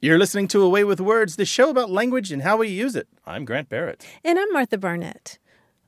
You're listening to A Way with Words, the show about language and how we use it. I'm Grant Barrett. And I'm Martha Barnette.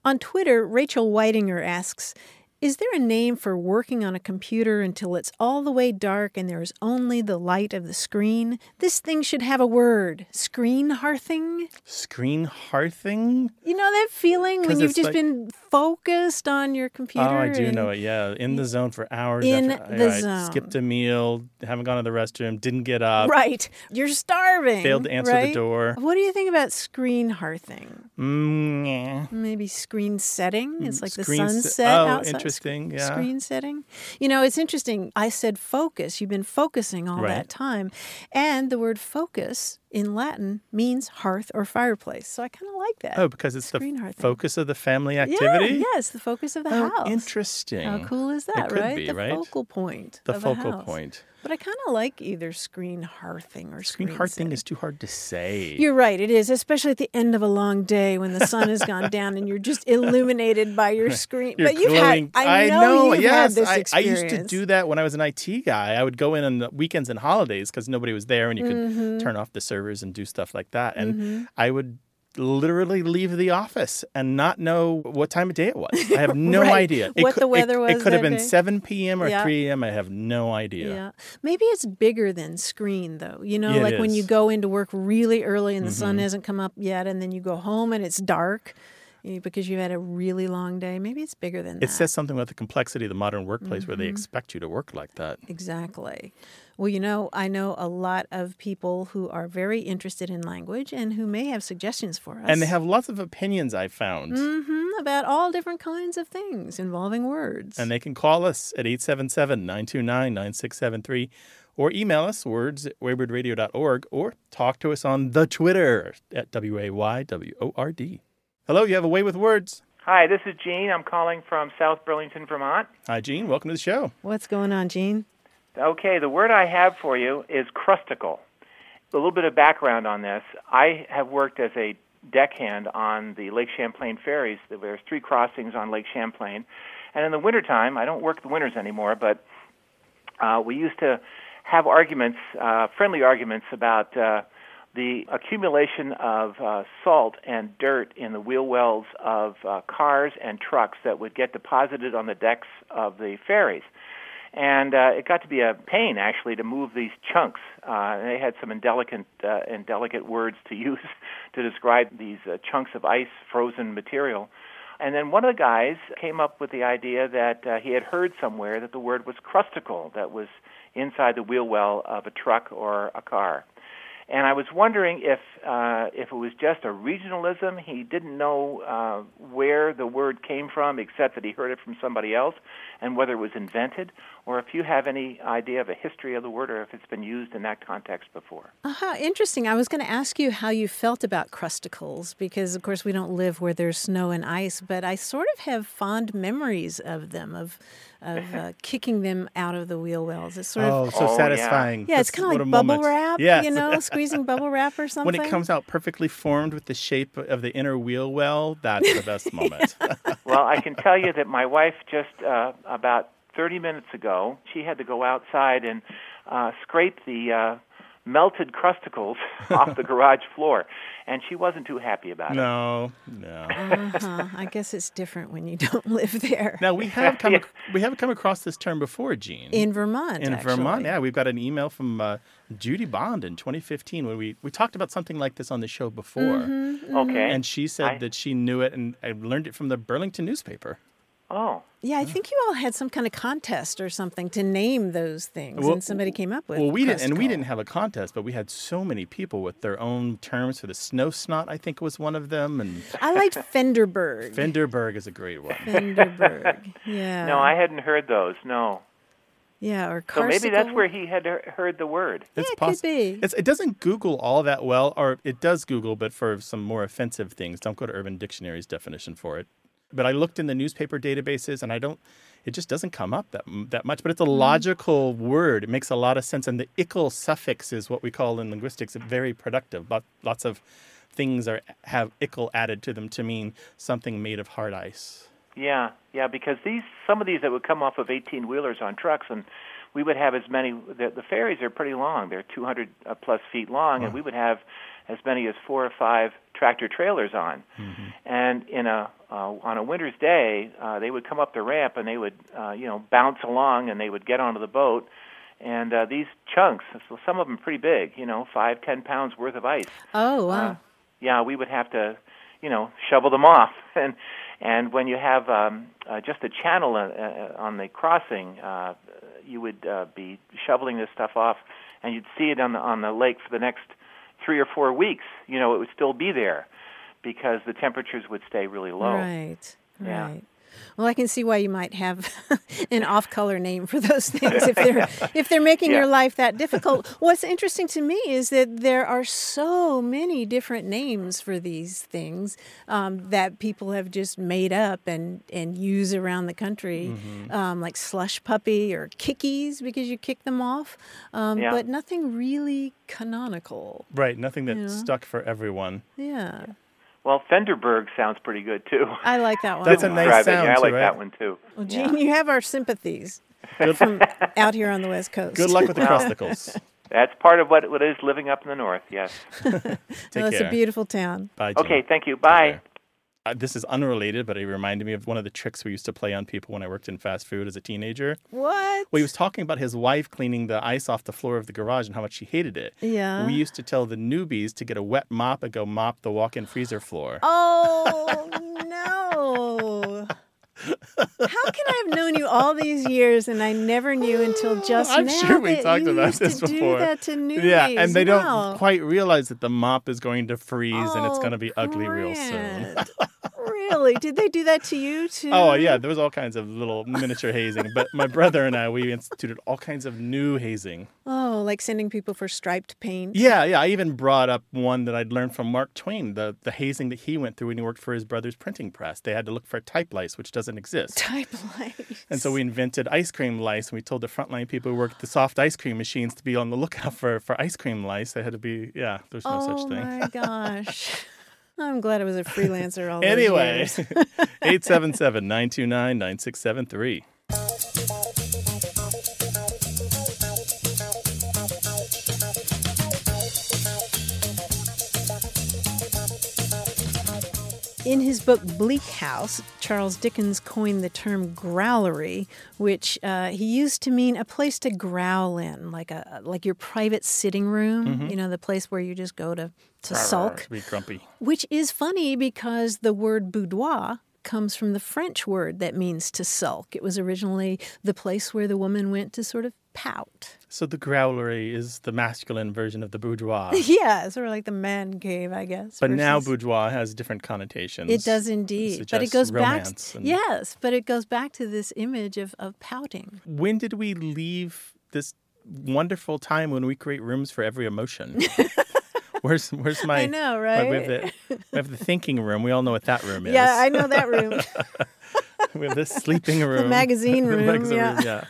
On Twitter, Rachel Whitinger asks, is there a name for working on a computer until it's all the way dark and there is only the light of the screen? This thing should have a word. Screen hearthing? Screen hearthing? You know that feeling when you've just like- been focused on your computer? Oh, I do know it. Yeah, in the zone for hours. In after, the I, zone. skipped a meal, haven't gone to the restroom, didn't get up, Right. You're starving. failed to answer the door. What do you think about screen hearthing? Mm, yeah. Maybe screen setting. It's like Screen the se- sunset oh, interesting, yeah. Screen setting. You know, it's interesting. I said focus. You've been focusing all Right. that time. And the word focus in Latin means hearth or fireplace. So I kind of like that. Oh, because it's the Screen hearthing. focus of the family activity? Yeah, yes, the focus of the Oh, house. interesting. How cool is that, right? be, the right? focal point. The focal point. But I kind of like either screen hearthing or Screen screen hearthing is too hard to say. You're right, it is, especially at the end of a long day when the sun has gone down and you're just illuminated by your screen. You're but you've glowing- had, I know, you've yes. had this I, I used to do that when I was an IT guy. I would go in on the weekends and holidays because nobody was there and you could Mm-hmm. turn off the servers and do stuff like that. And I would literally leave the office and not know what time of day it was. I have no Right. idea. It What could- the weather It, was It could have been day. 7 p.m. or Yeah. 3 a.m. I have no idea. Yeah. Maybe it's bigger than screen though. You know, it like when you. Mm-hmm. go into work really early and the sun hasn't come up yet and then you go home and it's dark because you've had a really long day. Maybe it's bigger than that. It says something about the complexity of the modern workplace where they Mm-hmm. expect you to work like that. Exactly. Well, you know, I know a lot of people who are very interested in language and who may have suggestions for us. And they have lots of opinions, I found. hmm about all different kinds of things involving words. And they can call us at 877 929 9673 or email us words at waywordradio.org or talk to us on the Twitter at W A Y W O R D. Hello, you have a way with words. Hi, this is Gene. I'm calling from South Burlington, Vermont. Hi, Gene. Welcome to the show. What's going on, Gene? Okay, the word I have for you is crusticle. A little bit of background on this. I have worked as a deckhand on the Lake Champlain ferries. There's three crossings on Lake Champlain. And in the wintertime, I don't work the winters anymore, but uh, we used to have arguments, uh, friendly arguments about uh, the accumulation of uh, salt and dirt in the wheel wells of uh, cars and trucks that would get deposited on the decks of the ferries. And uh, it got to be a pain actually to move these chunks. Uh, they had some indelicate, uh, indelicate words to use to describe these uh, chunks of ice, frozen material. And then one of the guys came up with the idea that uh, he had heard somewhere that the word was crusticle, that was inside the wheel well of a truck or a car. And I was wondering if uh, if it was just a regionalism. He didn't know uh, where the word came from, except that he heard it from somebody else, and whether it was invented, or if you have any idea of a history of the word, or if it's been used in that context before. Uh-huh, interesting. I was going to ask you how you felt about crusticles because, of course, we don't live where there's snow and ice, but I sort of have fond memories of them, of of uh, kicking them out of the wheel wells. It's sort Oh, of so Oh, satisfying. yeah, it's kind of like bubble moment. wrap, Yes. you know, squeezing bubble wrap or something. when it comes out perfectly formed with the shape of the inner wheel well, that's the best moment. well, I can tell you that my wife just uh, about 30 minutes ago, she had to go outside and uh, scrape the uh, melted crusticles off the garage floor, and she wasn't too happy about it. no, no. uh-huh. I guess it's different when you don't live there. Now we have come ac- we have come across this term before, Gene. In Vermont, in actually. Vermont, yeah, we've got an email from uh, Judy Bond in 2015 when we we talked about something like this on the show before, Mm-hmm. Okay. and she said I- that she knew it and I learned it from the Burlington newspaper. Oh, Yeah, I think you all had some kind of contest or something to name those things, Well- and somebody came up with. Well, we didn't, and we didn't have a contest, but we had so many people with their own terms for the snow snot. I think was one of them, and I liked Fenderberg. Fenderberg is a great one. Fenderberg. Yeah. no, I hadn't heard those. No. Yeah, or So maybe that's where he had heard the word. It's it could be. It's, it doesn't Google all that well, or it does Google, but for some more offensive things. Don't go to Urban Dictionary's definition for it. But I looked in the newspaper databases, and I don't. It just doesn't come up that that much. But it's a Mm. logical word. It makes a lot of sense, and the ickle suffix is what we call in linguistics very productive. Lot, lots of things are have ickle added to them to mean something made of hard ice. Yeah, yeah, because these some of these that would come off of 18 wheelers on trucks, and we would have as many. The, the ferries are pretty long; they're 200 uh, plus feet long, and we would have as many as four or five tractor trailers on. And in a uh, on a winter's day, uh, they would come up the ramp and they would uh, you know bounce along and they would get onto the boat. And uh, these chunks, so some of them pretty big, you know, five, ten pounds worth of ice oh, wow. uh, yeah, we would have to, you know, shovel them off. And and when you have um, uh, just a channel uh, uh, on the crossing, uh, you would uh, be shoveling this stuff off, and you'd see it on the on the lake for the next three or four weeks. You know, it would still be there because the temperatures would stay really low. Right. Yeah. Right. Well, I can see why you might have an off-color name for those things if they're if they're making your life that difficult. What's interesting to me is that there are so many different names for these things um, that people have just made up and and use around the country, Mm-hmm. um, like slush puppy or kickies because you kick them off, um, Yeah. but nothing really canonical. Right. Nothing that Yeah. stuck for everyone. Yeah, Well, Fenderberg sounds pretty good too. I like that one. That's a nice sound, Yeah, I too, like right? that one too. Well, Yeah. Gene, you have our sympathies Good, from out here on the West Coast. good luck with the Well, crusticles. That's part of what what is living up in the north. Yes. Take Well, it's a beautiful town. Bye. Jim. Okay. Thank you. Bye. Uh, this is unrelated, but it reminded me of one of the tricks we used to play on people when I worked in fast food as a teenager. What? Well, he was talking about his wife cleaning the ice off the floor of the garage and how much she hated it. Yeah. We used to tell the newbies to get a wet mop and go mop the walk-in freezer floor. Oh no! How can I have known you all these years and I never knew until just I'm now sure we talked about this before. do that to newbies? Yeah, and they Wow. don't quite realize that the mop is going to freeze and it's Oh, going to be ugly real soon. Oh, Really? Did they do that to you too? Oh yeah, there was all kinds of little miniature hazing. But my brother and I, we instituted all kinds of new hazing. Oh, like sending people for striped paint. Yeah, yeah. I even brought up one that I'd learned from Mark Twain, the the hazing that he went through when he worked for his brother's printing press. They had to look for type lice, which doesn't exist. Type lice. And so we invented ice cream lice, and we told the frontline people who worked the soft ice cream machines to be on the lookout for, for ice cream lice. They had to be, yeah, there's no oh such thing. Oh my gosh. I'm glad I was a freelancer all those Anyway, years. 877 929 9673. In his book Bleak House, Charles Dickens coined the term growlery, which uh, he used to mean a place to growl in, like a like your private sitting room. Mm-hmm. You know, the place where you just go to to sulk. Be grumpy. Which is funny because the word boudoir comes from the French word that means to sulk. It was originally the place where the woman went to sort of pout. So the growlery is the masculine version of the boudoir. Yeah, sort of like the man cave, I guess. But now versus- boudoir has different connotations. It does indeed. But it goes back romance and- Yes, but it goes back to this image of, of pouting. When did we leave this wonderful time when we create rooms for every emotion? where's where's my I know, my- we, have right? the, we have the thinking room. We all know what that room is. Yeah, I know that room. we have the sleeping room. the magazine The room, magazine yeah. yeah.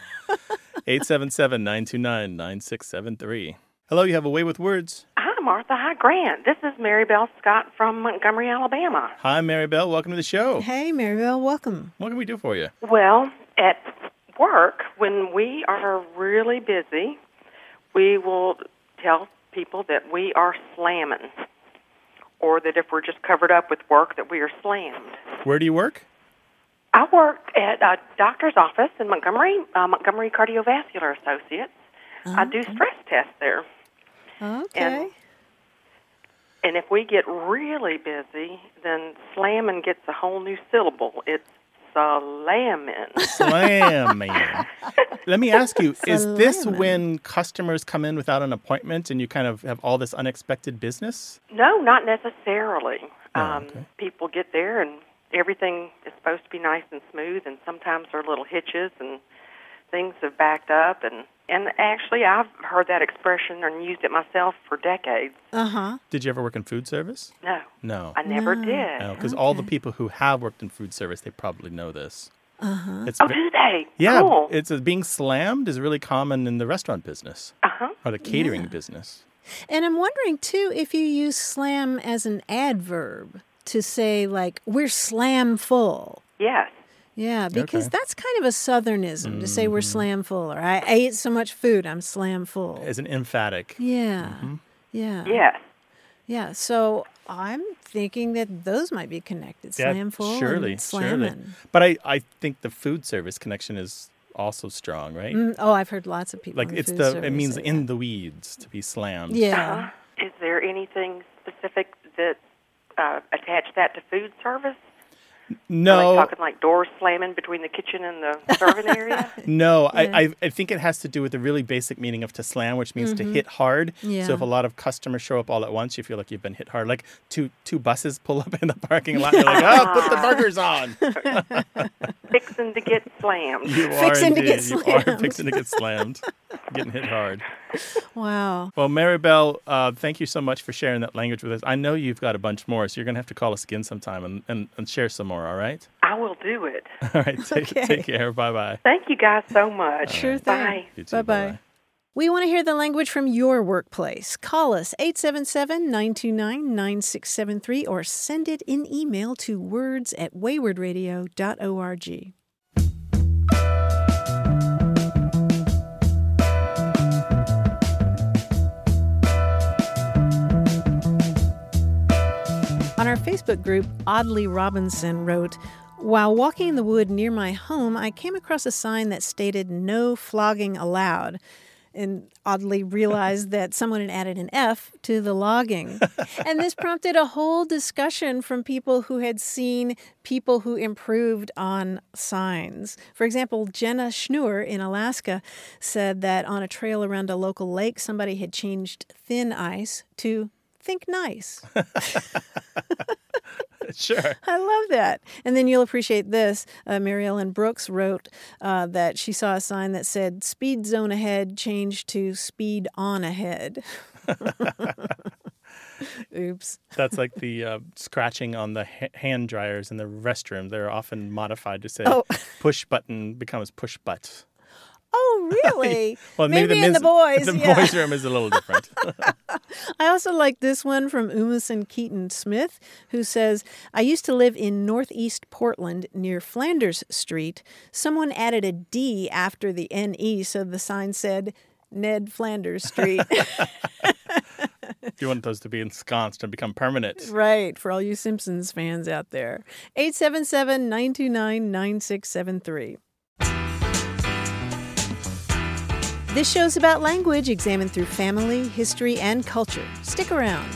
877-929-9673. Hello, you have a way with words. Hi, Martha. Hi, Grant. This is Mary Bell Scott from Montgomery, Alabama. Hi, Mary Bell. Welcome to the show. hey, Mary Bell. welcome. What can we do for you? Well, at work, when we are really busy, we will tell people that we are slamming, or that if we're just covered up with work, that we are slammed. Where do you work? I work at a doctor's office in Montgomery, uh, Montgomery Cardiovascular Associates. I do stress tests there. Okay. And if we get really busy, then slamming gets a whole new syllable. It's slamming. Slamming. Let me ask you, is this when customers come in without an appointment and you kind of have all this unexpected business? No, not necessarily. Oh, um, okay. People get there and everything is supposed to be nice and smooth, and sometimes there are little hitches, and things have backed up and and actually I've heard that expression and used it myself for decades. Uh huh. Did you ever work in food service? No, No. I never No. did. No, because all the people who have worked in food service, they probably know this. Uh-huh. It's Oh, ve- do they? yeah, Cool. it's uh, being slammed is really common in the restaurant business Uh huh. or the catering business. And I'm wondering too if you use slam as an adverb to say like we're slam full. Yes. Yeah, because Okay. that's kind of a southernism to say we're slam full or I, I ate so much food, I'm slam full. As an emphatic. Yeah. Yeah. Yes. Yeah. So I'm thinking that those might be connected. Yeah, Slam full surely, and surely. But I, I think the food service connection is also strong, right? Mm, oh, I've heard lots of people. Like in it's food the it means in that. the weeds to be slammed. Yeah. Uh-huh. Is there anything specific that uh, attached that to food service? No, talking like doors slamming between the kitchen and the serving area? No, Yeah. I, I think it has to do with the really basic meaning of to slam, which means to hit hard. Yeah. So Mm-hmm. If a lot of customers show up all at once, you feel like you've been hit hard. Like two two buses pull up in the parking lot, you're like, oh, put the burgers on. Fixing to get slammed. You are Fixing to get indeed. You are slammed. fixing to get slammed, getting hit hard. Wow. Well, Maribel, uh, thank you so much for sharing that language with us. I know you've got a bunch more, so you're gonna have to call us again sometime and, and, and share some more. All right. I will do it. All right. Take, Okay. take care. Bye bye. Thank you guys so much. Sure thing. Bye. Too. Bye bye. We want to hear the language from your workplace. Call us 877 929 9673 or send it in email to words at waywordradio.org. our Facebook group, Oddly Robinson wrote, While walking in the wood near my home, I came across a sign that stated no flogging allowed. And oddly realized that someone had added an F to the logging. and this prompted a whole discussion from people who had seen people who improved on signs. For example, Jenna Schnur in Alaska said that on a trail around a local lake, somebody had changed thin ice to think nice. Sure. I love that. And then you'll appreciate this. Uh, Mary Ellen Brooks wrote uh, that she saw a sign that said speed zone ahead changed to speed on ahead. Oops. That's like the uh, scratching on the ha- hand dryers in the restroom. They're often modified to say Oh. push button becomes push butt. Oh, really? Well, maybe, in the boys. The yeah. boys' room is a little different. I also like this one from Umison Keaton Smith, who says, I used to live in northeast Portland near Flanders Street. Someone added a D after the NE, so the sign said Ned Flanders Street. you want those to be ensconced and become permanent. right, for all you Simpsons fans out there. 877 929 9673. This show's about language examined through family, history, and culture. Stick around.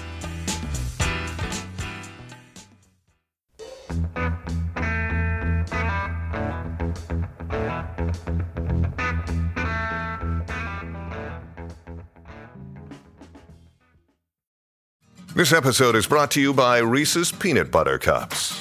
This episode is brought to you by Reese's Peanut Butter Cups.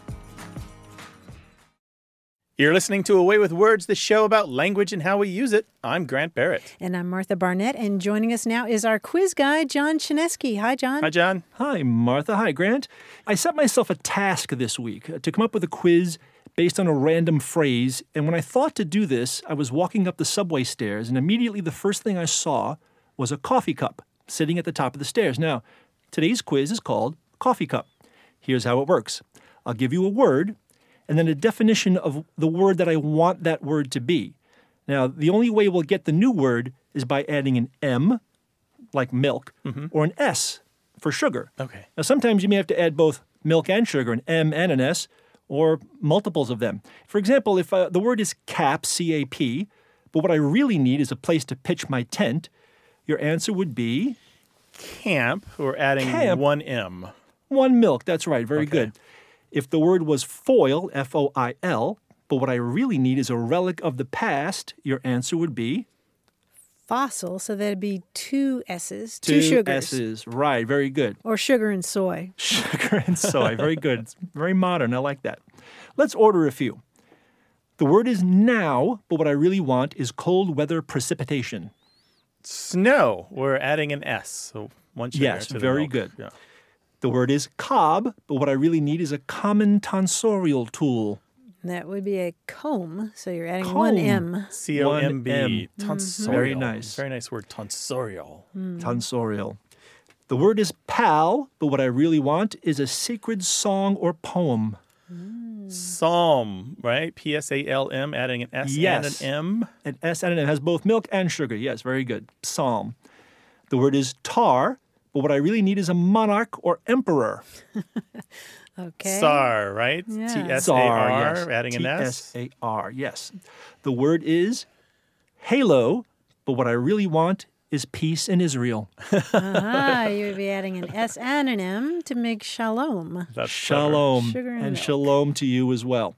You're listening to A Way with Words, the show about language and how we use it. I'm Grant Barrett. And I'm Martha Barnette, and joining us now is our quiz guy, John Chaneski. Hi, John. Hi, John. Hi, Martha. Hi, Grant. I set myself a task this week uh, to come up with a quiz based on a random phrase. And when I thought to do this, I was walking up the subway stairs, and immediately the first thing I saw was a coffee cup sitting at the top of the stairs. Now, today's quiz is called Coffee Cup. Here's how it works I'll give you a word and then a definition of the word that I want that word to be. Now, the only way we'll get the new word is by adding an M, like milk, or an S for sugar. Okay. Now, sometimes you may have to add both milk and sugar, an M and an S, or multiples of them. For example, if uh, the word is cap, C A P, but what I really need is a place to pitch my tent, your answer would be Camp, we're adding Camp. one M. One milk, that's right. Very good. If the word was foil, F O I L, but what I really need is a relic of the past, your answer would be Fossil, so that'd be two S's, two, two sugars. S's. Right, very good. Or sugar and soy. Sugar and soy. Very good. It's very modern. I like that. Let's order a few. The word is now, but what I really want is cold weather precipitation. Snow. We're adding an S. So one sugar Yes, to the very milk. good. Yeah. The word is cob, but what I really need is a common tonsorial tool. That would be a comb, so you're adding one Comb. M. C O M B. One M. Tonsorial. Very nice. Very nice word. Tonsorial. Hmm. Tonsorial. The word is pal, but what I really want is a sacred song or poem. Hmm. Psalm, right? P S A L M, adding an S Yes. and an M. An S and an M has both milk and sugar. Yes, very good. Psalm. The word is tar, but what I really need is a monarch or emperor. Okay. Tsar, right? Yeah. T S A Tsar, yes. adding an S. T-S-A-R, yes. The word is halo, but what I really want is peace in Israel. Ah, you would be adding an S and an M to make shalom. That's clever. Shalom. Sugar and and milk. shalom to you as well.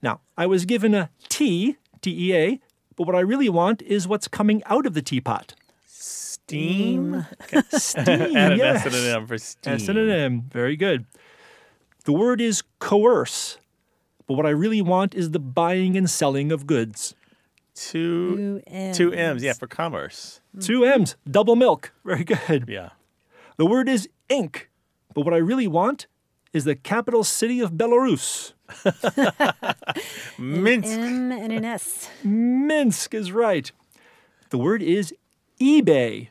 Now, I was given a T, T E A, but what I really want is what's coming out of the teapot. Steam. Steam. Add an yes. S and an M for steam. S and an M. Very good. The word is coerce, but what I really want is the buying and selling of goods. Two, Two M's. two M's, yeah, for commerce. Hmm. Two M's, double milk. Very good. Yeah. The word is ink, but what I really want is the capital city of Belarus. Minsk. M and an S. Minsk is right. The word is eBay,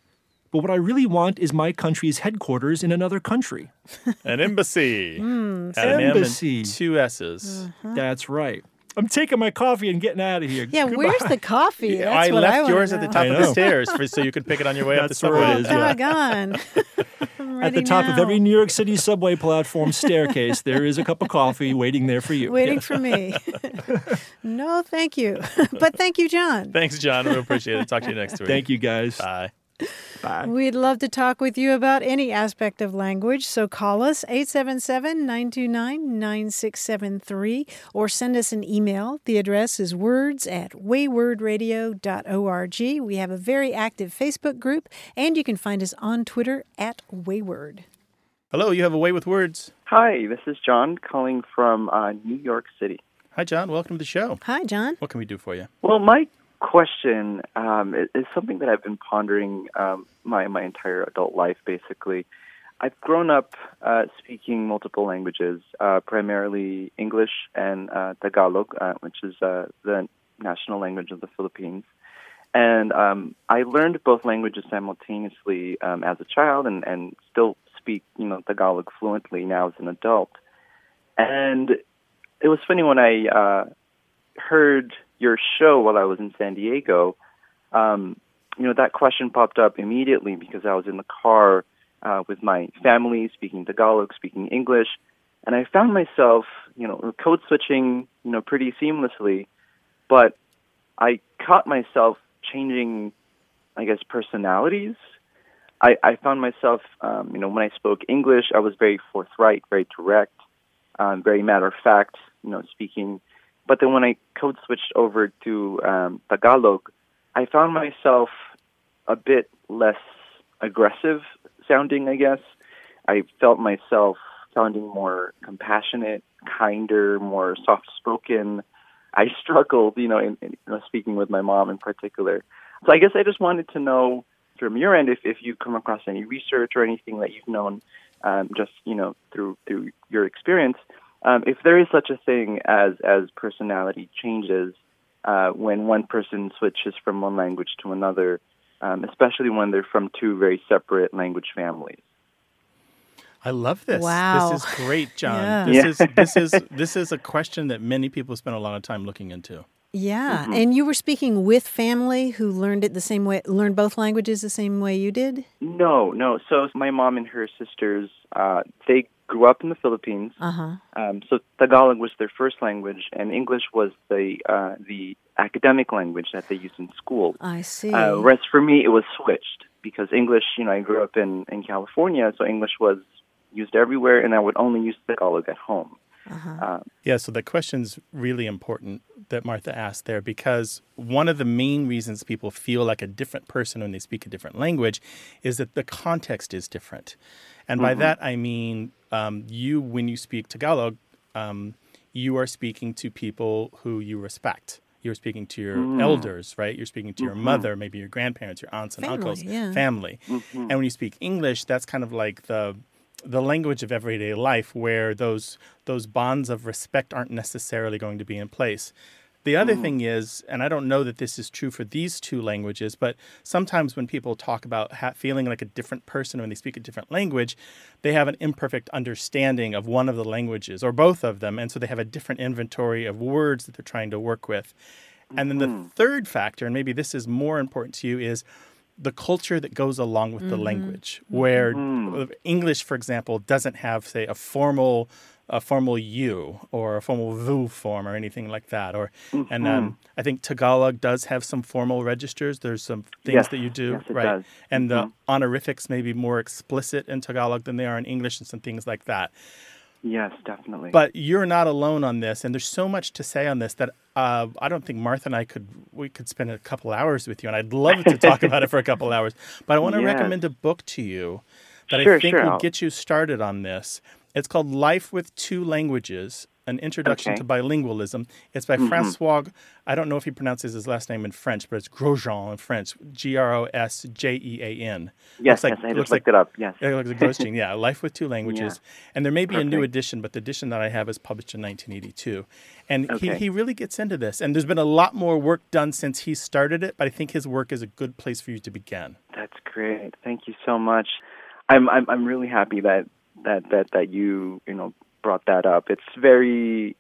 but what I really want is my country's headquarters in another country. An embassy. Hmm, Add an M and Embassy. two S's. Uh-huh. That's right. I'm taking my coffee and getting out of here. Yeah, where's the coffee? That's I what left I wanna yours at the top of the stairs for, so you could pick it on your way up the That's where it subway. is, yeah. Oh Doggone. I'm At the ready top of every New York City subway platform staircase, there is a cup of coffee waiting there for you. Waiting Yeah. for me. no, thank you. but thank you, John. Thanks, John. We appreciate it. Talk to you next week. Thank you, guys. Bye. Bye. We'd love to talk with you about any aspect of language, so call us 877 929 9673 or send us an email. The address is words at waywordradio.org. We have a very active Facebook group, and you can find us on Twitter at Wayword. Hello, you have a way with words. Hi, this is John calling from uh, New York City. Hi, John. Welcome to the show. Hi, John. What can we do for you? Well, my question um, is, something that I've been pondering um, my my entire adult life. Basically, I've grown up uh, speaking multiple languages, uh, primarily English and uh, Tagalog, uh, which is uh, the national language of the Philippines. And um, I learned both languages simultaneously um, as a child, and, and still speak, you know, Tagalog fluently now as an adult. And it was funny when I uh, heard your show while I was in San Diego. Um, you know, that question popped up immediately because I was in the car uh, with my family, speaking Tagalog, speaking English, and I found myself, you know, code switching, you know, pretty seamlessly. But I caught myself changing, I guess, personalities. I, I found myself, um, you know, when I spoke English, I was very forthright, very direct, um, very matter of fact, you know, speaking. But then when I code switched over to um, Tagalog, I found myself a bit less aggressive sounding, I guess. I felt myself sounding more compassionate, kinder, more soft spoken. I struggled, you know, in, in you know, speaking with my mom in particular. So I guess I just wanted to know from your end if, if you come across any research or anything that you've known um, just, you know, through through your experience, um, if there is such a thing as as personality changes uh, when one person switches from one language to another, um, especially when they're from two very separate language families. I love this. Wow. This is great, John. Yeah. This Yeah. is this is this is a question that many people spend a lot of time looking into. Yeah, and you were speaking with family who learned it the same way, learned both languages the same way you did. No, no. So my mom and her sisters, uh, they grew up in the Philippines. Uh huh. Um, so Tagalog was their first language, and English was the uh, the academic language that they used in school. I see. Uh, whereas for me, it was switched because English, you know, I grew up in in California, so English was used everywhere, and I would only use Tagalog at home. Uh-huh. Yeah, so the question's really important that Martha asked there because one of the main reasons people feel like a different person when they speak a different language is that the context is different. And by that, I mean um, you, when you speak Tagalog, um, you are speaking to people who you respect. You're speaking to your elders, right? You're speaking to your mother, maybe your grandparents, your aunts and Family, uncles, yeah. family. And when you speak English, that's kind of like the the language of everyday life where those those bonds of respect aren't necessarily going to be in place. The other mm-hmm. thing is, and I don't know that this is true for these two languages, but sometimes when people talk about ha- feeling like a different person when they speak a different language, they have an imperfect understanding of one of the languages or both of them, and so they have a different inventory of words that they're trying to work with. And then the mm-hmm. third factor, and maybe this is more important to you, is the culture that goes along with the mm-hmm. language. Where mm-hmm. English, for example, doesn't have, say, a formal a formal U or a formal VU form or anything like that. Or and um, mm-hmm. I think Tagalog does have some formal registers. There's some things Yes, that you do, yes, it right? does. And the honorifics may be more explicit in Tagalog than they are in English, and some things like that. Yes, definitely. But you're not alone on this, and there's so much to say on this that uh, I don't think Martha and I could we could spend a couple hours with you, and I'd love to talk about it for a couple hours. But I want to Yes. recommend a book to you that I think sure, will I'll- get you started on this. It's called Life with Two Languages: An Introduction Okay. to Bilingualism. It's by mm-hmm. Francois. I don't know if he pronounces his last name in French, but it's Grosjean in French. G R O S J E A N. yes, Looks like- yes, I looks just like- looked it up. Yes. Yeah, like the Ghost Gene. Yeah, Life with Two Languages. And there may be a new edition, but the edition that I have is published in 1982. And he, he really gets into this. And there's been a lot more work done since he started it, but I think his work is a good place for you to begin. That's great. Thank you so much. I'm I'm I'm really happy that that that that you you know brought that up. It's very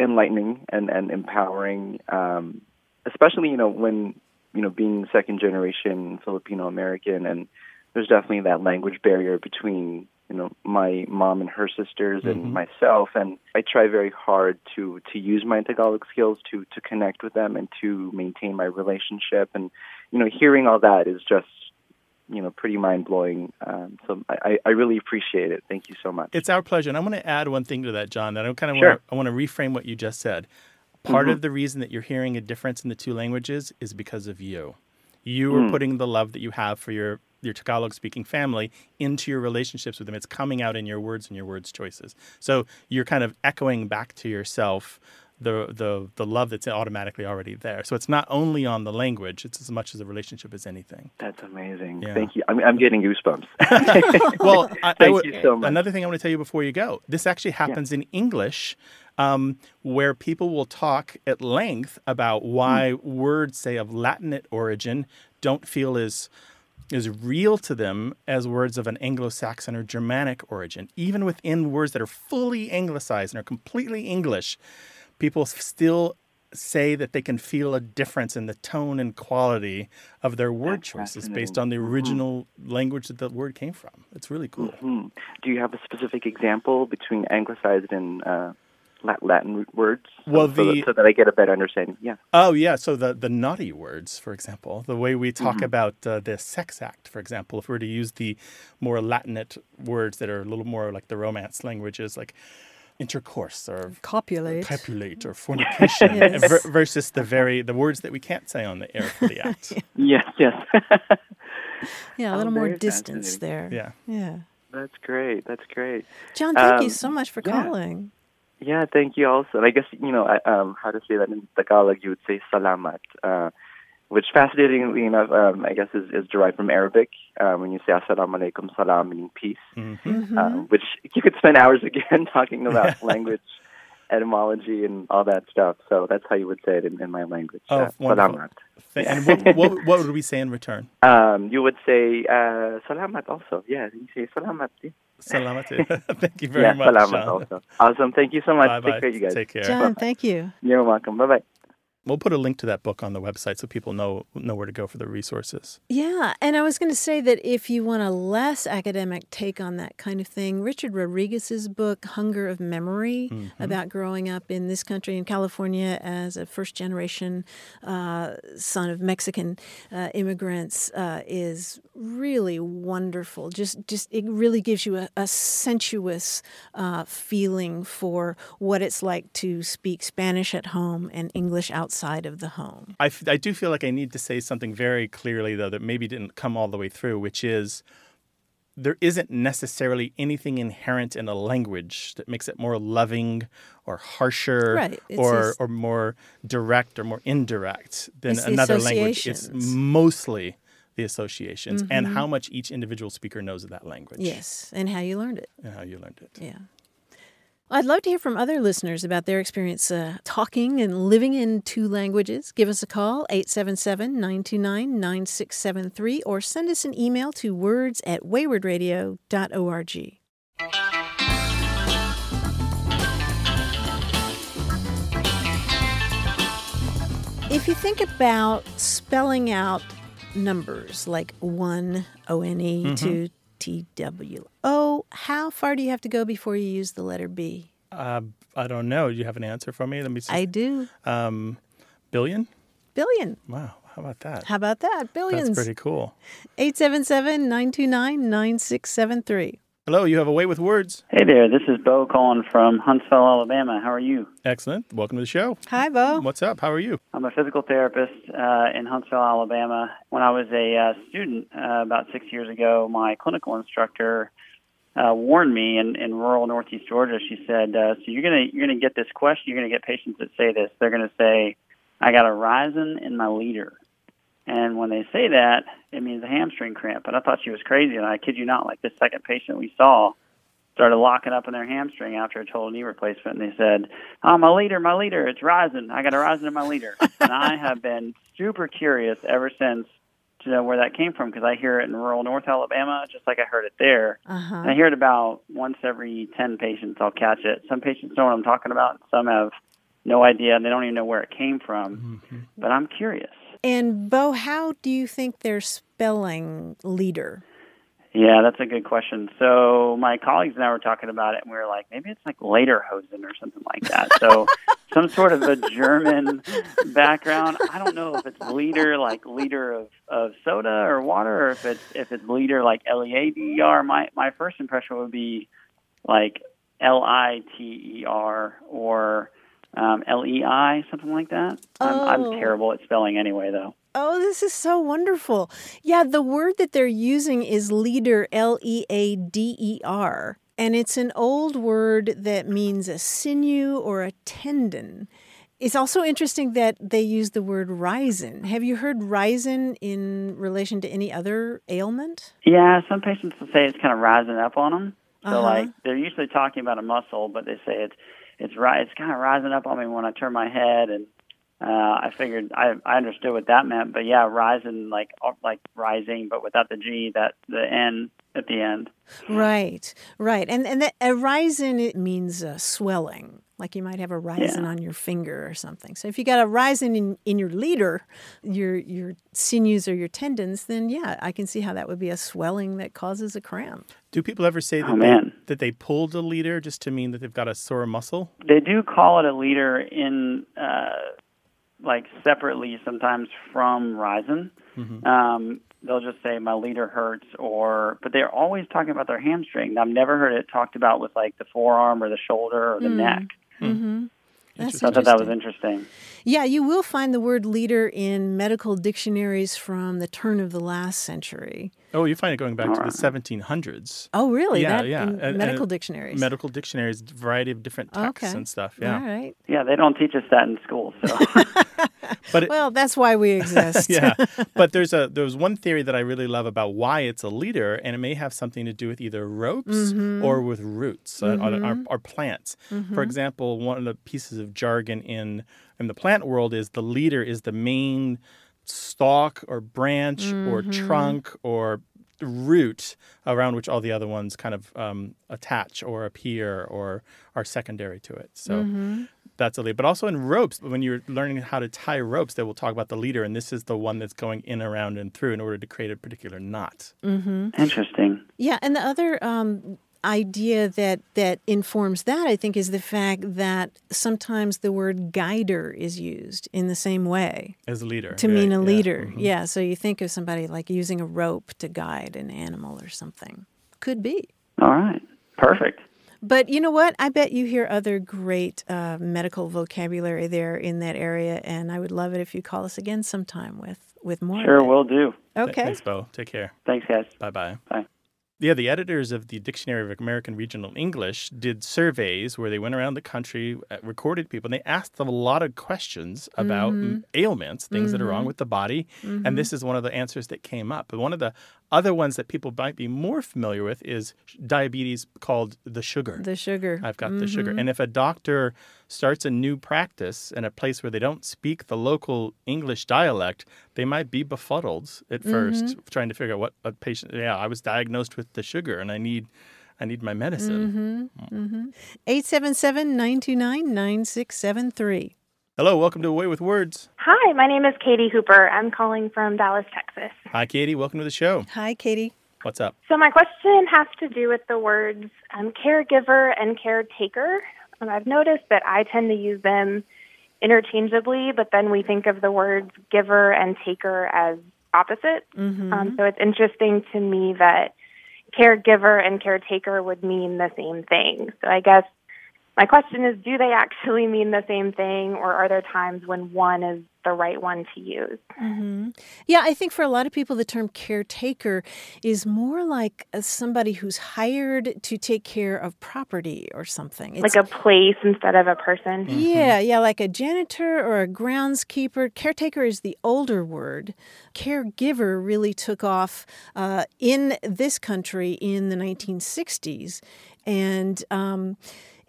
enlightening and and empowering, um, especially you know when you know being second generation Filipino American and there's definitely that language barrier between you know my mom and her sisters and myself. And I try very hard to to use my Tagalog skills to to connect with them and to maintain my relationship. And you know hearing all that is just you know pretty mind blowing um, so I, I really appreciate it thank you so much It's our pleasure. And I want to add one thing to that, John, that I kind of Sure. want to, I want to reframe what you just said. Part Mm-hmm. of the reason that you're hearing a difference in the two languages is because of you. You are Mm. putting the love that you have for your your Tagalog speaking family into your relationships with them. It's coming out in your words and your words choices. So you're kind of echoing back to yourself the the the love that's automatically already there. So it's not only on the language; it's as much as a relationship as anything. that's amazing Yeah. thank you I'm, I'm getting goosebumps Well, I, I would- you so much. Another thing I want to tell you before you go. This actually happens in English, um, where people will talk at length about why Hmm. words, say of Latinate origin, don't feel as as real to them as words of an Anglo-Saxon or Germanic origin. Even within words that are fully anglicized and are completely English, people still say that they can feel a difference in the tone and quality of their word choices based on the original language that the word came from. It's really cool. Hmm. Do you have a specific example between anglicized and uh, Latin root words? So- Well, so, the- that, so that I get a better understanding. Yeah. Oh yeah, so the the naughty words, for example, the way we talk Mm-hmm. about uh, the sex act, for example, if we were to use the more Latinate words that are a little more like the Romance languages, like intercourse or Copulate. copulate or fornication, Yes. ver- versus the very the words that we can't say on the air for the act. Yes. Yes. Yeah, a Oh, little more distance there. Yeah. Yeah. that's great. That's great. John, thank you Um, so much for yeah. calling. Yeah, thank you also. And I guess, you know, I, um, how to say that in Tagalog, you would say salamat, uh, which fascinatingly enough, um, I guess is, is derived from Arabic. Uh, when you say assalamu alaikum, salam, meaning peace, Mm-hmm. um, which you could spend hours again talking about language, etymology, and all that stuff. So that's how you would say it in, in my language. Oh, uh, wonderful. salamat. Th- And what, what what would we say in return? Um, you would say uh, salamat also. Yeah, you say salamat. Yeah, Salamat. Thank you very yeah much. salamat Sean. also. Awesome. Thank you so much. Bye Take care, you guys. Take care. John, thank you. You're welcome. Bye bye. We'll put a link to that book on the website so people know know where to go for the resources. Yeah, and I was going to say that if you want a less academic take on that kind of thing, Richard Rodriguez's book "Hunger of Memory" Mm-hmm. about growing up in this country in California as a first generation uh, son of Mexican uh, immigrants uh, is really wonderful. Just just it really gives you a, a sensuous uh, feeling for what it's like to speak Spanish at home and English outside of the home. I, f- I do feel like I need to say something very clearly, though, that maybe didn't come all the way through, which is there isn't necessarily anything inherent in a language that makes it more loving or harsher Right, or, just- or more direct or more indirect than another language. It's mostly the associations and Mm-hmm. how much each individual speaker knows of that language Yes, and how you learned it. and how you learned it. Yeah. I'd love to hear from other listeners about their experience uh, talking and living in two languages. Give us a call, 877 929 9673, or send us an email to words at waywordradio.org. If you think about spelling out numbers like 1 O N E to T W O, how far do you have to go before you use the letter B? Uh, I don't know. Do you have an answer for me? Let me see. I do. um, billion? Billion. Wow. How about that? How about that? Billions. That's pretty cool. 877 929 9673. Hello, you have a way with words. Hey there, this is Bo calling from Huntsville, Alabama. How are you? Excellent. Welcome to the show. Hi, Bo. What's up? How are you? I'm a physical therapist uh, in Huntsville, Alabama. When I was a uh, student uh, about six years ago, my clinical instructor uh, warned me in, in rural Northeast Georgia. She said, uh, "So you're gonna you're gonna get this question. You're gonna get patients that say this. They're gonna say, I got a rising in my leader." And when they say that, it means a hamstring cramp. And I thought she was crazy. And I kid you not, like this second patient we saw started locking up in their hamstring after a total knee replacement. And they said, "Oh, my leader, my leader, it's rising. I got a rising in my leader." and I have been super curious ever since to know where that came from because I hear it in rural North Alabama, just like I heard it there. Uh-huh. And I hear it about once every ten patients. I'll catch it. Some patients know what I'm talking about. Some have no idea, and they don't even know where it came from. But I'm curious. And Bo, how do you think they're spelling leader? Yeah, that's a good question. So my colleagues and I were talking about it, and we were like, maybe it's like Lederhosen or something like that. So some sort of a German background. I don't know if it's leader like leader of, of soda or water, or if it's if it's leader like L E A D E R. My my first impression would be like L I T E R or um, L E I, something like that. I'm, I'm Oh. terrible at spelling anyway, though. Oh, this is so wonderful. Yeah, the word that they're using is leader, L E A D E R. And it's an old word that means a sinew or a tendon. It's also interesting that they use the word risen. Have you heard risen in relation to any other ailment? Yeah, some patients will say it's kind of rising up on them. So Uh-huh. like they're usually talking about a muscle, but they say it's it's ri- it's kind of rising up on me when I turn my head, and uh, I figured I I understood what that meant. But yeah, rising like like rising, but without the G, that the N at the end. Right, right. And and that, a risen it means uh, swelling. Like you might have a risen on your finger or something. So if you got a risen in, in your leader, your your sinews or your tendons, then yeah, I can see how that would be a swelling that causes a cramp. Do people ever say that, Oh, they, man. that they pulled a leader just to mean that they've got a sore muscle? They do call it a leader in uh, like separately sometimes from rising. Um, they'll just say my leader hurts, or but they're always talking about their hamstring. I've never heard it talked about with like the forearm or the shoulder or the neck. Mm-hmm. That's I thought that was interesting. Yeah, you will find the word leader in medical dictionaries from the turn of the last century. Oh, you find it going back to the 1700s. Oh, really? Yeah, that, yeah. In And- and medical dictionaries. Medical dictionaries, variety of different texts Okay. and stuff. Yeah. All right. Yeah, they don't teach us that in school. So But it, Well, that's why we exist. yeah, but there's a there's one theory that I really love about why it's a leader, and it may have something to do with either ropes Mm-hmm. or with roots uh, or, or, or plants. For example, one of the pieces of jargon in in the plant world is the leader is the main stalk or branch or Mm-hmm. trunk or root around which all the other ones kind of um, attach or appear or are secondary to it. So Mm-hmm. that's a lead. But also in ropes, when you're learning how to tie ropes, they will talk about the leader, and this is the one that's going in, around, and through in order to create a particular knot. Interesting. Yeah, and the other um, idea that that informs that I think is the fact that sometimes the word guider is used in the same way As a leader. to right, mean a yeah. Mm-hmm. leader. Yeah, so you think of somebody like using a rope to guide an animal or something. Could be. All right. Perfect. But you know what? I bet you hear other great uh, medical vocabulary there in that area, and I would love it if you call us again sometime with with more. Sure, it. will do. Okay. Thanks, Bo. Take care. Thanks, guys. Bye bye bye. Yeah, the editors of the Dictionary of American Regional English did surveys where they went around the country, uh, recorded people, and they asked them a lot of questions about mm, ailments, things that are wrong with the body. And this is one of the answers that came up. But one of the other ones that people might be more familiar with is diabetes called the sugar. The sugar. I've got the sugar. And if a doctor starts a new practice in a place where they don't speak the local English dialect, they might be befuddled at 1st mm-hmm. trying to figure out what a patient. Yeah, I was diagnosed with the sugar, and I need, I need my medicine. Mm-hmm. Mm. Mm-hmm. 877 929 9673. Hello, welcome to A Way with Words. Hi, my name is Katie Hooper. I'm calling from Dallas, Texas. Hi, Katie. Welcome to the show. Hi, Katie. What's up? So, my question has to do with the words um, caregiver and caretaker. And I've noticed that I tend to use them interchangeably, but then we think of the words giver and taker as opposite. Um, so, it's interesting to me that caregiver and caretaker would mean the same thing. So, I guess my question is do they actually mean the same thing, or are there times when one is the right one to use? Yeah, I think for a lot of people, the term caretaker is more like uh, somebody who's hired to take care of property or something. It's, Like a place instead of a person? yeah, yeah, like a janitor or a groundskeeper. Caretaker is the older word. Caregiver really took off uh, in this country in the 1960s. And um,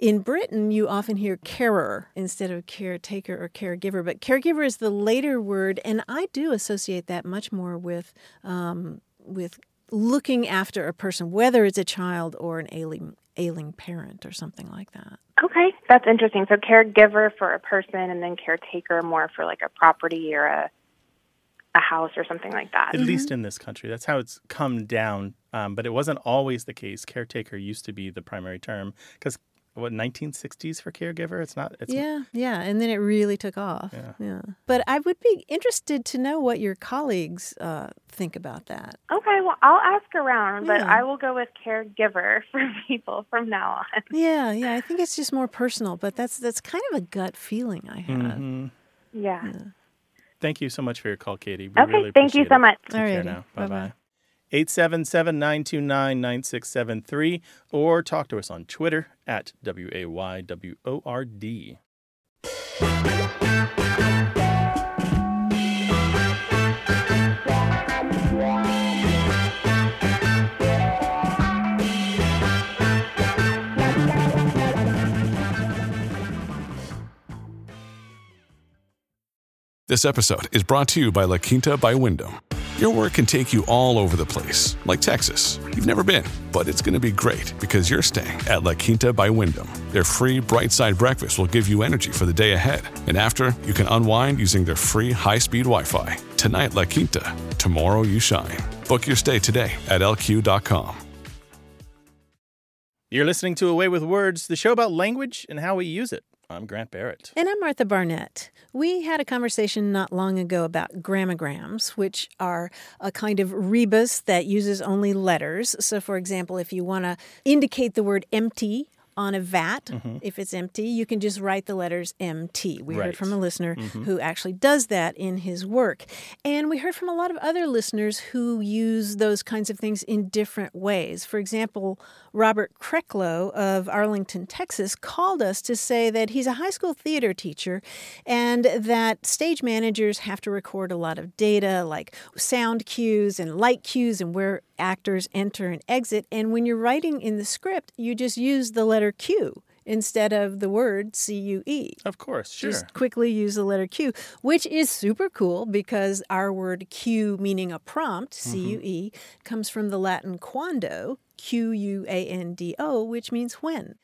in Britain, you often hear carer instead of caretaker or caregiver, but caregiver is the later word, and I do associate that much more with um, with looking after a person, whether it's a child or an ailing ailing parent or something like that. Okay, that's interesting. So caregiver for a person, and then caretaker more for like a property or a a house or something like that. At least in this country, that's how it's come down. Um, but it wasn't always the case. Caretaker used to be the primary term because what 1960s for caregiver. It's not. It's yeah, yeah, and then it really took off. Yeah. yeah. But I would be interested to know what your colleagues uh, think about that. Okay, well I'll ask around, but I will go with caregiver for people from now on. Yeah, yeah, I think it's just more personal, but that's that's kind of a gut feeling I have. Mhm. Yeah. Thank you so much for your call, Katie. We Okay, really thank you appreciate so it. much. Take care now. Bye Bye-bye. bye. 877 929 9673 or talk to us on Twitter at WAYWORD. This episode is brought to you by La Quinta by Wyndham. Your work can take you all over the place, like Texas. You've never been, but it's going to be great because you're staying at La Quinta by Wyndham. Their free bright side breakfast will give you energy for the day ahead. And after, you can unwind using their free high speed Wi Fi. Tonight, La Quinta. Tomorrow, you shine. Book your stay today at lq.com. You're listening to A Way with Words, the show about language and how we use it. I'm Grant Barrett. And I'm Martha Barnette. We had a conversation not long ago about grammograms, which are a kind of rebus that uses only letters. So, for example, if you want to indicate the word empty on a vat, mm-hmm. if it's empty, you can just write the letters MT. We Right. heard from a listener mm-hmm. who actually does that in his work. And we heard from a lot of other listeners who use those kinds of things in different ways. For example, Robert Krecklow of Arlington, Texas, called us to say that he's a high school theater teacher and that stage managers have to record a lot of data like sound cues and light cues and where actors enter and exit. And when you're writing in the script, you just use the letter Q instead of the word C U E. Of course, sure. Just quickly use the letter Q, which is super cool because our word Q, meaning a prompt, mm-hmm. C U E, comes from the Latin quando, Q U A N D O, which means when.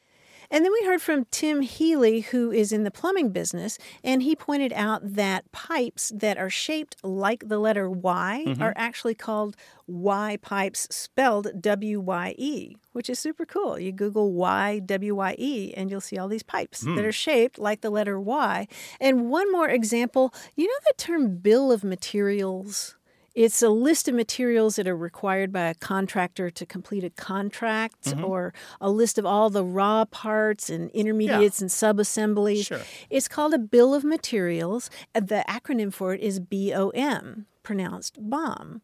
And then we heard from Tim Healy, who is in the plumbing business, and he pointed out that pipes that are shaped like the letter Y mm-hmm. are actually called Y pipes, spelled W Y E, which is super cool. You Google Y W Y E, and you'll see all these pipes that hmm. are shaped like the letter Y. And one more example you know the term bill of materials? It's a list of materials that are required by a contractor to complete a contract or a list of all the raw parts and intermediates and subassemblies. Sure. It's called a bill of materials. Uh, The acronym for it is BOM, pronounced bomb.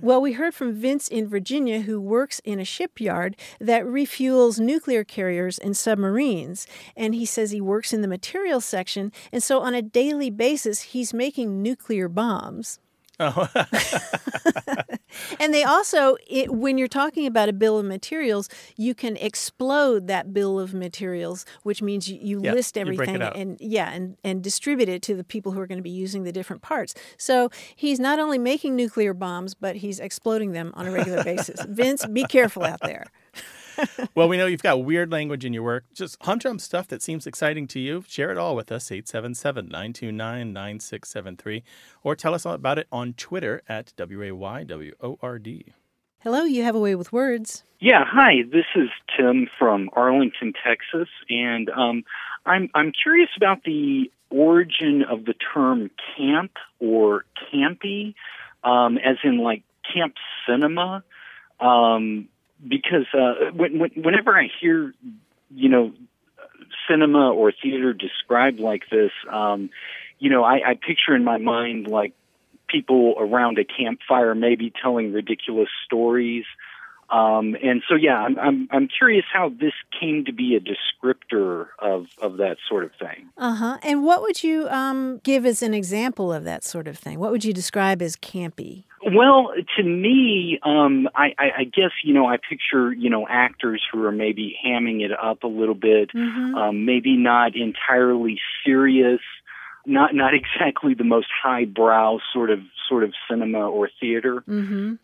Well, we heard from Vince in Virginia, who works in a shipyard that refuels nuclear carriers and submarines. And he says he works in the materials section. And so on a daily basis, he's making nuclear bombs. Oh. And they also, it, when you're talking about a bill of materials, you can explode that bill of materials, which means you, you Yeah, list you everything out. and yeah, and, and distribute it to the people who are going to be using the different parts. So he's not only making nuclear bombs, but he's exploding them on a regular basis. Vince, be careful out there. well, we know you've got weird language in your work. Just humdrum stuff that seems exciting to you. Share it all with us, 877 929 9673, or tell us all about it on Twitter at WAYWORD. Hello, you have a way with words. Yeah, hi. This is Tim from Arlington, Texas, and um, I'm I'm curious about the origin of the term camp or campy, um, as in like camp cinema, um, because uh, when, when, whenever I hear, you know, cinema or theater described like this, um, you know, I, I picture in my mind like people around a campfire maybe telling ridiculous stories. Um, and so, yeah, I'm, I'm, I'm curious how this came to be a descriptor of, of that sort of thing. Uh huh. And what would you um, give as an example of that sort of thing? What would you describe as campy? Well, to me, um, I, I, I guess you know I picture you know actors who are maybe hamming it up a little bit, um, maybe not entirely serious, not not exactly the most highbrow sort of sort of cinema or theater. Mm-hmm.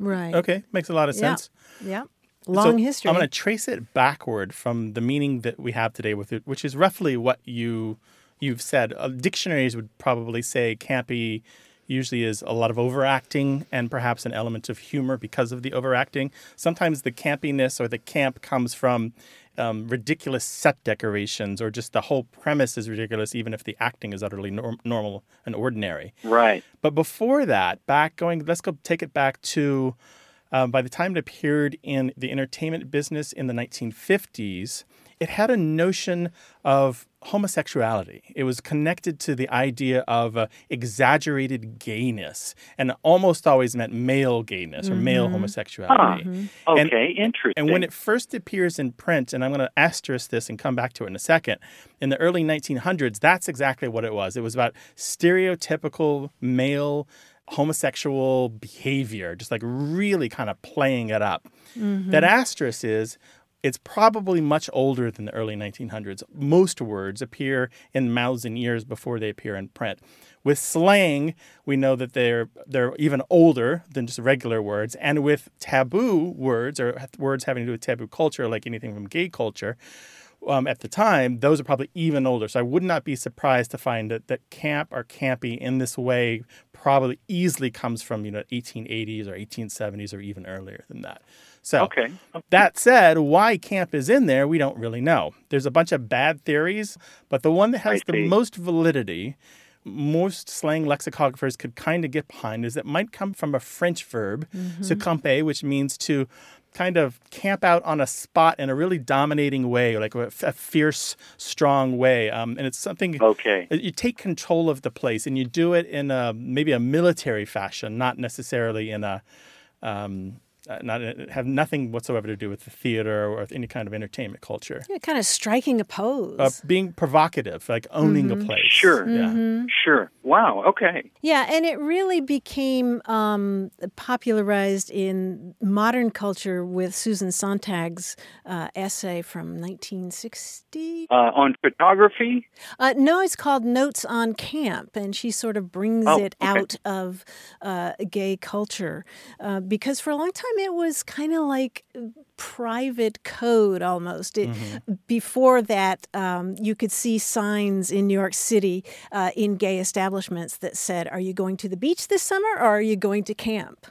Right. Okay, makes a lot of Yeah. sense. Yeah. Long So history. I'm going to trace it backward from the meaning that we have today with it, which is roughly what you you've said. Uh, dictionaries would probably say campy usually is a lot of overacting and perhaps an element of humor because of the overacting. Sometimes the campiness or the camp comes from um, ridiculous set decorations or just the whole premise is ridiculous, even if the acting is utterly norm- normal and ordinary. Right. But before that, back going, let's go take it back to um, by the time it appeared in the entertainment business in the 1950s, it had a notion of homosexuality. It was connected to the idea of uh, exaggerated gayness and almost always meant male gayness or male homosexuality. And- Okay, interesting. and when it first appears in print, and I'm going to asterisk this and come back to it in a second, in the early 1900s, that's exactly what it was. It was about stereotypical male homosexual behavior, just like really kind of playing it up. That asterisk is it's probably much older than the early 1900s. Most words appear in mouths and ears before they appear in print. With slang, we know that they're they're even older than just regular words, and with taboo words or words having to do with taboo culture, like anything from gay culture, um, at the time, those are probably even older. So I would not be surprised to find that, that camp or campy in this way probably easily comes from you know 1880s or 1870s or even earlier than that. So Okay. that said, why camp is in there, we don't really know. There's a bunch of bad theories, but the one that has I the see. most validity, most slang lexicographers could kind of get behind, is it might come from a French verb, se camper, which means to kind of camp out on a spot in a really dominating way, like a, a fierce, strong way. Um, and it's something Okay. you take control of the place and you do it in a maybe a military fashion, not necessarily in a um, not have nothing whatsoever to do with the theater or any kind of entertainment culture. Yeah, kind of striking a pose. Uh, being provocative, like owning Mhm. a place. Sure. Mhm. Sure. Wow. Okay. Yeah, and it really became um, popularized in modern culture with Susan Sontag's uh, essay from 1960. Uh, on photography. Uh, no, it's called Notes on Camp, and she sort of brings Oh, it okay. out of uh, gay culture uh, because for a long time it was kind of like private code almost. It, Before that, um, you could see signs in New York City uh, in gay establishments that said, Are you going to the beach this summer or are you going to camp?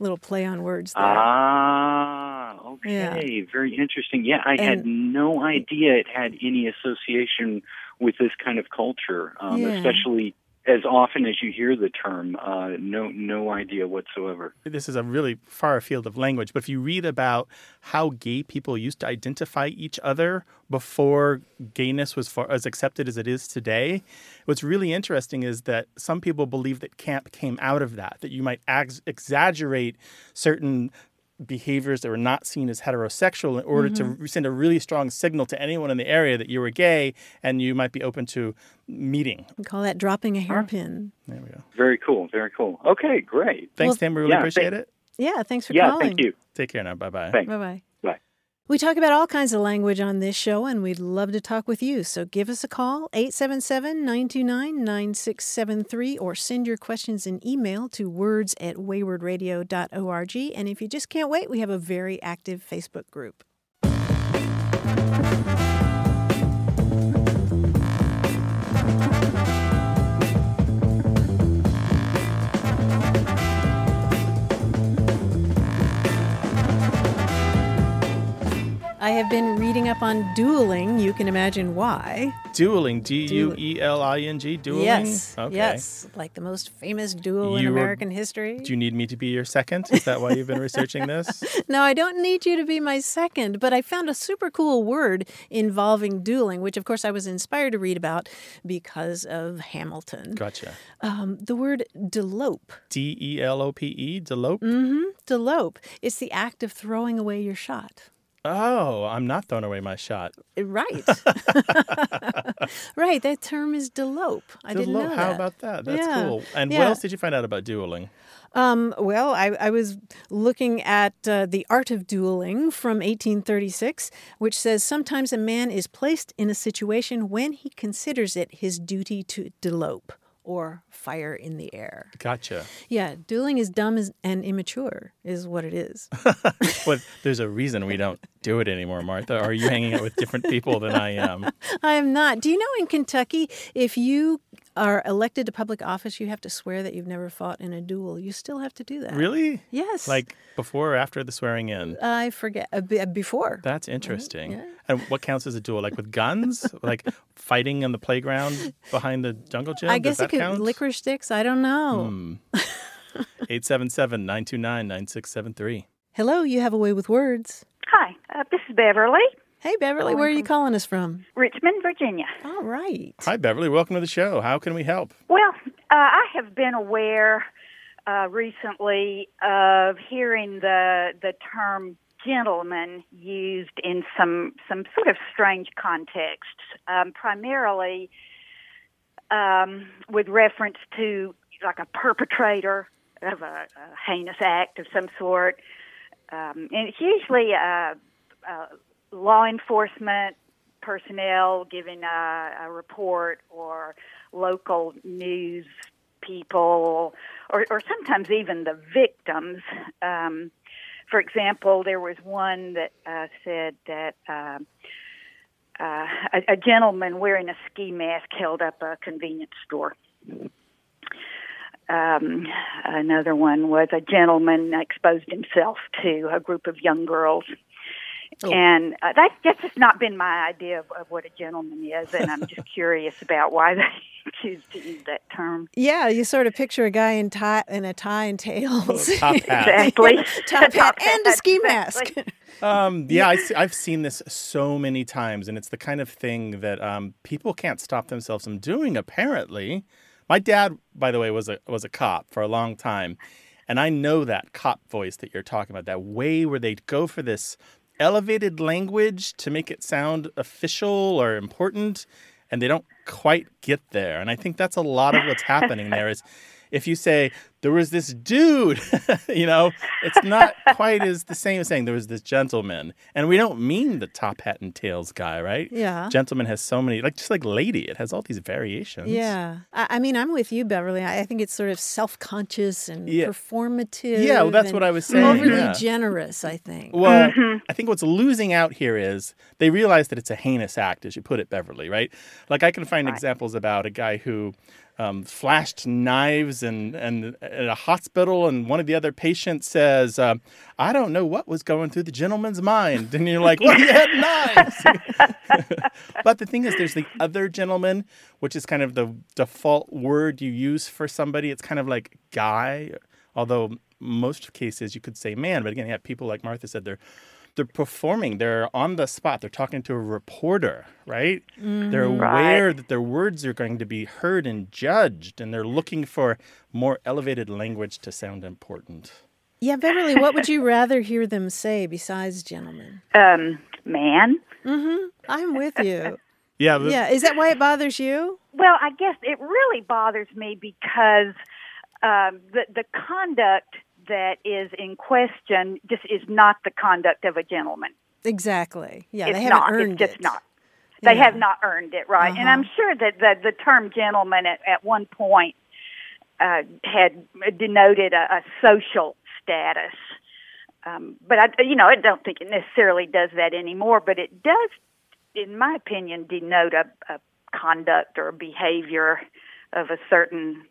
Little play on words there. Ah, okay. Yeah. Very interesting. Yeah, I had no idea it had any association with this kind of culture, um, Yeah. especially as often as you hear the term. Uh, no, no idea whatsoever. This is a really far field of language, but if you read about how gay people used to identify each other before gayness was as accepted as it is today, what's really interesting is that some people believe that camp came out of that, that you might ex- exaggerate certain behaviors that were not seen as heterosexual in order Mm-hmm. to send a really strong signal to anyone in the area that you were gay and you might be open to meeting. We call that dropping a hairpin. There we go. Very cool. Very cool. Okay, great. Thanks, Well, Tim. We really yeah, appreciate thank- it. Yeah, thanks for coming. yeah, calling. thank you. Take care now. Bye bye. Thanks. Bye bye. We talk about all kinds of language on this show, and we'd love to talk with you. So give us a call, 877 929 9673, or send your questions in email to words at waywordradio.org. And if you just can't wait, we have a very active Facebook group. I have been reading up on dueling. You can imagine why. Dueling. D U E L I N G. Dueling. Yes. Okay. Yes. Like the most famous duel in You were- history. Do you need me to be your second? Is that why you've been researching this? No, I don't need you to be my second, but I found a super cool word involving dueling, which of course I was inspired to read about because of Hamilton. Gotcha. Um, the word delope. D E L O P E. Delope. Mm-hmm. Delope. It's the act of throwing away your shot. Oh, I'm not throwing away my shot. Right. right. That term is delope. I didn't Delope. know How that. about that? That's Yeah. cool. And Yeah. what else did you find out about dueling? Um, well, I, I was looking at uh, The Art of Dueling from 1836, which says sometimes a man is placed in a situation when he considers it his duty to delope or fire in the air. Gotcha. Yeah, dueling is dumb and immature, is what it is. But there's a reason we don't do it anymore, Martha. Are you hanging out with different people than I am? I am not. Do you know in Kentucky, if you are elected to public office, you have to swear that you've never fought in a duel. You still have to do that. Really? Yes. Like before or after the swearing in? I forget. Uh, be- before. That's interesting. yeah. And what counts as a duel? Like with guns? like fighting on the playground behind the jungle gym? I guess it could count? licorice sticks. I don't know. Hmm. 877 929 9673. Hello, you have a way with words. Hi, uh, this is Beverly, Hey, Beverly, where are you calling us from? Richmond, Virginia. All right. Hi, Beverly. Welcome to the show. How can we help? Well, uh, I have been aware uh, recently of hearing the the term gentleman used in some some sort of strange contexts, um, primarily um, with reference to like a perpetrator of a, a heinous act of some sort. Um, and it's usually uh, uh, law enforcement personnel giving a, a report or local news people or, or sometimes even the victims. Um, for example, there was one that uh, said that um uh, a, a gentleman wearing a ski mask held up a convenience store. Um, another one was a gentleman exposed himself to a group of young girls. And uh, that, that's just not been my idea of, of what a gentleman is, and I'm just curious about why they choose to use that term. Yeah, you sort of picture a guy in tie in a tie and tails. Top hat. Exactly. Top hat Top and a ski exactly. mask. Um, yeah, I, have seen this so many times, and it's the kind of thing that um, people can't stop themselves from doing. Apparently, my dad, by the way, was a was a cop for a long time, And I know that cop voice that you're talking about, that way where they go for this elevated language to make it sound official or important, and they don't quite get there. And I think that's a lot of what's happening there is if you say there was this dude, you know, it's not quite as the same as saying there was this gentleman. And we don't mean the top hat and tails guy, right? Yeah. Gentleman has so many, like just like lady, it has all these variations. Yeah. I, I mean, I'm with you, Beverly. I, I think it's sort of self conscious and Yeah. performative. Yeah, well, that's what I was saying, Overly yeah. generous, I think. Well, mm-hmm. I think what's losing out here is they realize that it's a heinous act, as you put it, Beverly, right? Like I can find examples about a guy who um, flashed knives and, and at a hospital, and one of the other patients says, um, "I don't know what was going through the gentleman's mind," and you're like, "Well, he had knives." but the thing is, there's the other gentleman, which is kind of the default word you use for somebody. It's kind of like guy, although most cases you could say man. But again, you have people like Martha said, they're they're performing. They're on the spot. They're talking to a reporter, right? They're Mhm. aware that their words are going to be heard and judged, and they're looking for more elevated language to sound important. Yeah, Beverly, what would you rather hear them say besides gentlemen? Um, man. Mm-hmm. I'm with you. Yeah. but- yeah. Is that why it bothers you? Well, I guess it really bothers me because um, the the conduct that is in question just is not the conduct of a gentleman. Exactly. Yeah, it's they haven't not. earned it's just it. not. They Yeah. have not earned it, right? And Uh-huh. I'm sure that the the term gentleman at, at one point uh, had denoted a, a social status. Um, but I, you know, I don't think it necessarily does that anymore. But it does, in my opinion, denote a, a conduct or a behavior of a certain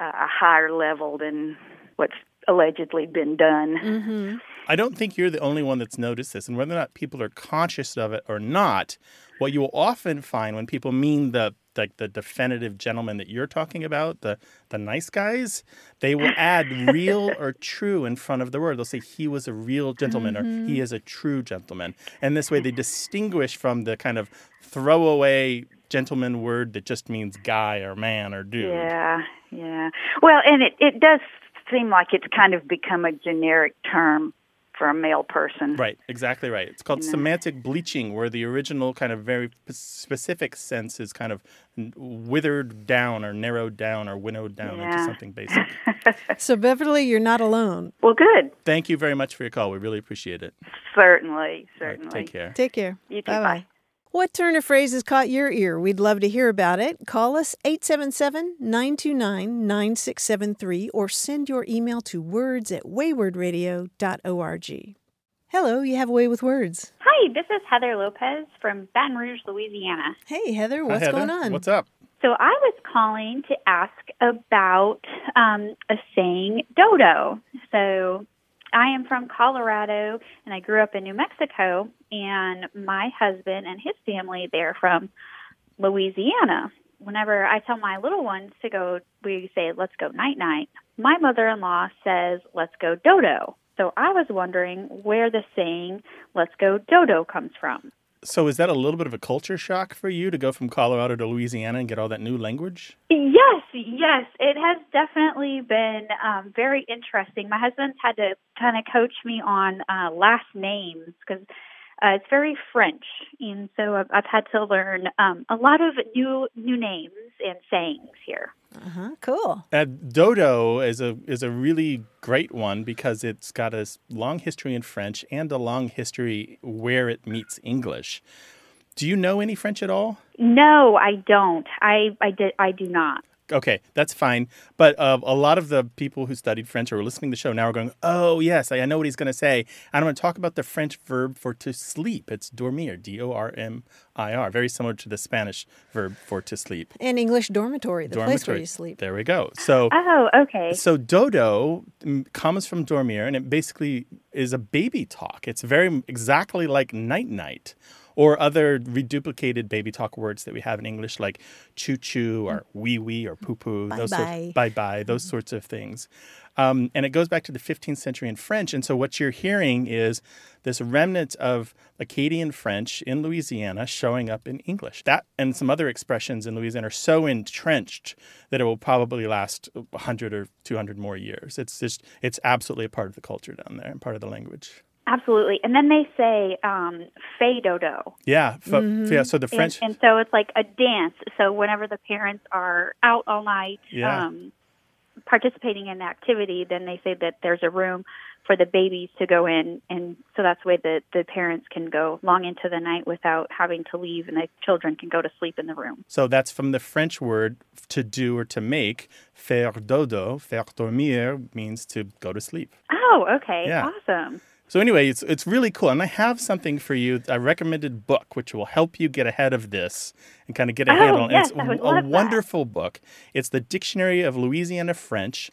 uh, a higher level than what's allegedly been done. Mm-hmm. I don't think you're the only one that's noticed this, and whether or not people are conscious of it or not, what you will often find when people mean the like the definitive gentleman that you're talking about, the the nice guys, they will add real or true in front of the word. They'll say he was a real gentleman or Mm-hmm. he is a true gentleman, and this way they distinguish from the kind of throwaway gentleman word that just means guy or man or dude. Yeah, yeah. Well, and it it does seem like it's kind of become a generic term for a male person. Right, exactly right. It's called semantic bleaching, where the original kind of very specific sense is kind of withered down or narrowed down or winnowed down into something basic. So, Beverly, you're not alone. Well, good. Thank you very much for your call. We really appreciate it. Certainly, All right, certainly. take care. Take care. You too. Bye-bye. Bye. What turn of phrase has caught your ear? We'd love to hear about it. Call us 877 929 9673 or send your email to words at waywordradio.org. Hello, you have a way with words. Hi, this is Heather Lopez from Baton Rouge, Louisiana. Hey, Heather, Hi, what's Heather. going on? What's up? So I was calling to ask about um, a saying dodo. So I am from Colorado and I grew up in New Mexico, and my husband and his family they're from Louisiana. Whenever I tell my little ones to go, we say, let's go night night. My mother in law says, let's go dodo. So I was wondering where the saying, let's go dodo comes from. So, is that a little bit of a culture shock for you to go from Colorado to Louisiana and get all that new language? Yes, yes, it has definitely been um, very interesting. My husband's had to kind of coach me on uh, last names because uh, it's very French, and so I've, I've had to learn um, a lot of new new names and sayings here. Uh-huh, cool. Uh, dodo is a is a really great one because it's got a long history in French and a long history where it meets English. Do you know any French at all? No, I don't. I I did I do not. Okay, that's fine. But uh, a lot of the people who studied French or are listening to the show now are going, "Oh yes, I, I know what he's going to say." And I'm going to talk about the French verb for to sleep. It's dormir, D O R M I R, very similar to the Spanish verb for to sleep. And English dormitory, the place where you sleep. There we go. So Oh, okay. So dodo mm, comes from dormir, and it basically is a baby talk. It's very exactly like night night, or other reduplicated baby talk words that we have in English, like choo choo or wee wee or poo poo, those sorts, bye bye, those sorts of things. Um, and it goes back to the 15th century in French. And so what you're hearing is this remnant of Acadian French in Louisiana showing up in English. That and some other expressions in Louisiana are so entrenched that it will probably last 100 or 200 more years. It's just, it's absolutely a part of the culture down there and part of the language. Absolutely. And then they say um, fais dodo. Yeah. fo- yeah so the And- French. And, so it's like a dance. So whenever the parents are out all night Yeah. um, participating in the activity, then they say that there's a room for the babies to go in. And so that's the way that the parents can go long into the night without having to leave and the children can go to sleep in the room. So that's from the French word to do or to make. Faire dodo, faire dormir means to go to sleep. Oh, okay. Yeah. Awesome. So anyway, it's it's really cool, and I have something for you. A recommended book which will help you get ahead of this and kind of get a Oh, handle. on it. yes, it's I would a love that. wonderful book. It's the Dictionary of Louisiana French,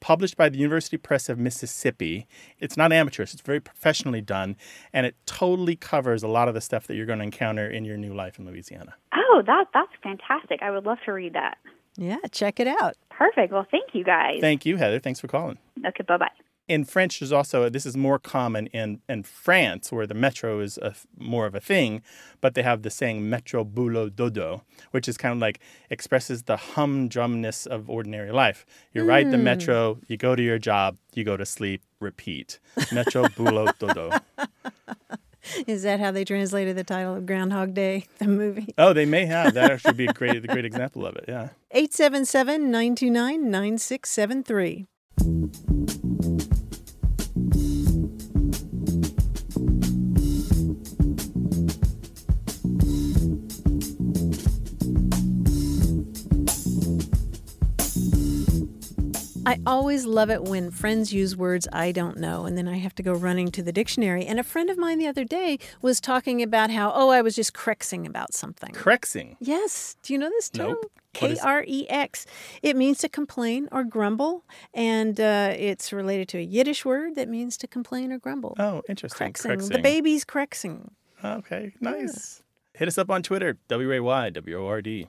published by the University Press of Mississippi. It's not amateurish; it's very professionally done, and it totally covers a lot of the stuff that you're going to encounter in your new life in Louisiana. Oh, that that's fantastic. I would love to read that. Yeah, check it out. Perfect. Well, thank you guys. Thank you, Heather. Thanks for calling. Okay, bye bye. In French, there's also this is more common in in France, where the metro is a, more of a thing, but they have the saying "metro boulot dodo," which is kind of like expresses the humdrumness of ordinary life. You ride the Mm. metro, you go to your job, you go to sleep, repeat. Metro boulot dodo. Is that how they translated the title of Groundhog Day, the movie? Oh, they may have that. Actually, be a great a great example of it. Yeah. 877 929 9673. I always love it when friends use words I don't know, and then I have to go running to the dictionary. And a friend of mine the other day was talking about how, oh, I was just krexing about something. Krexing. Yes. Do you know this term? Nope. K R E X. It means to complain or grumble, and uh, it's related to a Yiddish word that means to complain or grumble. Oh, interesting. Krexing. The baby's krexing. Okay, nice. Hit us up on Twitter, W A Y W O R D.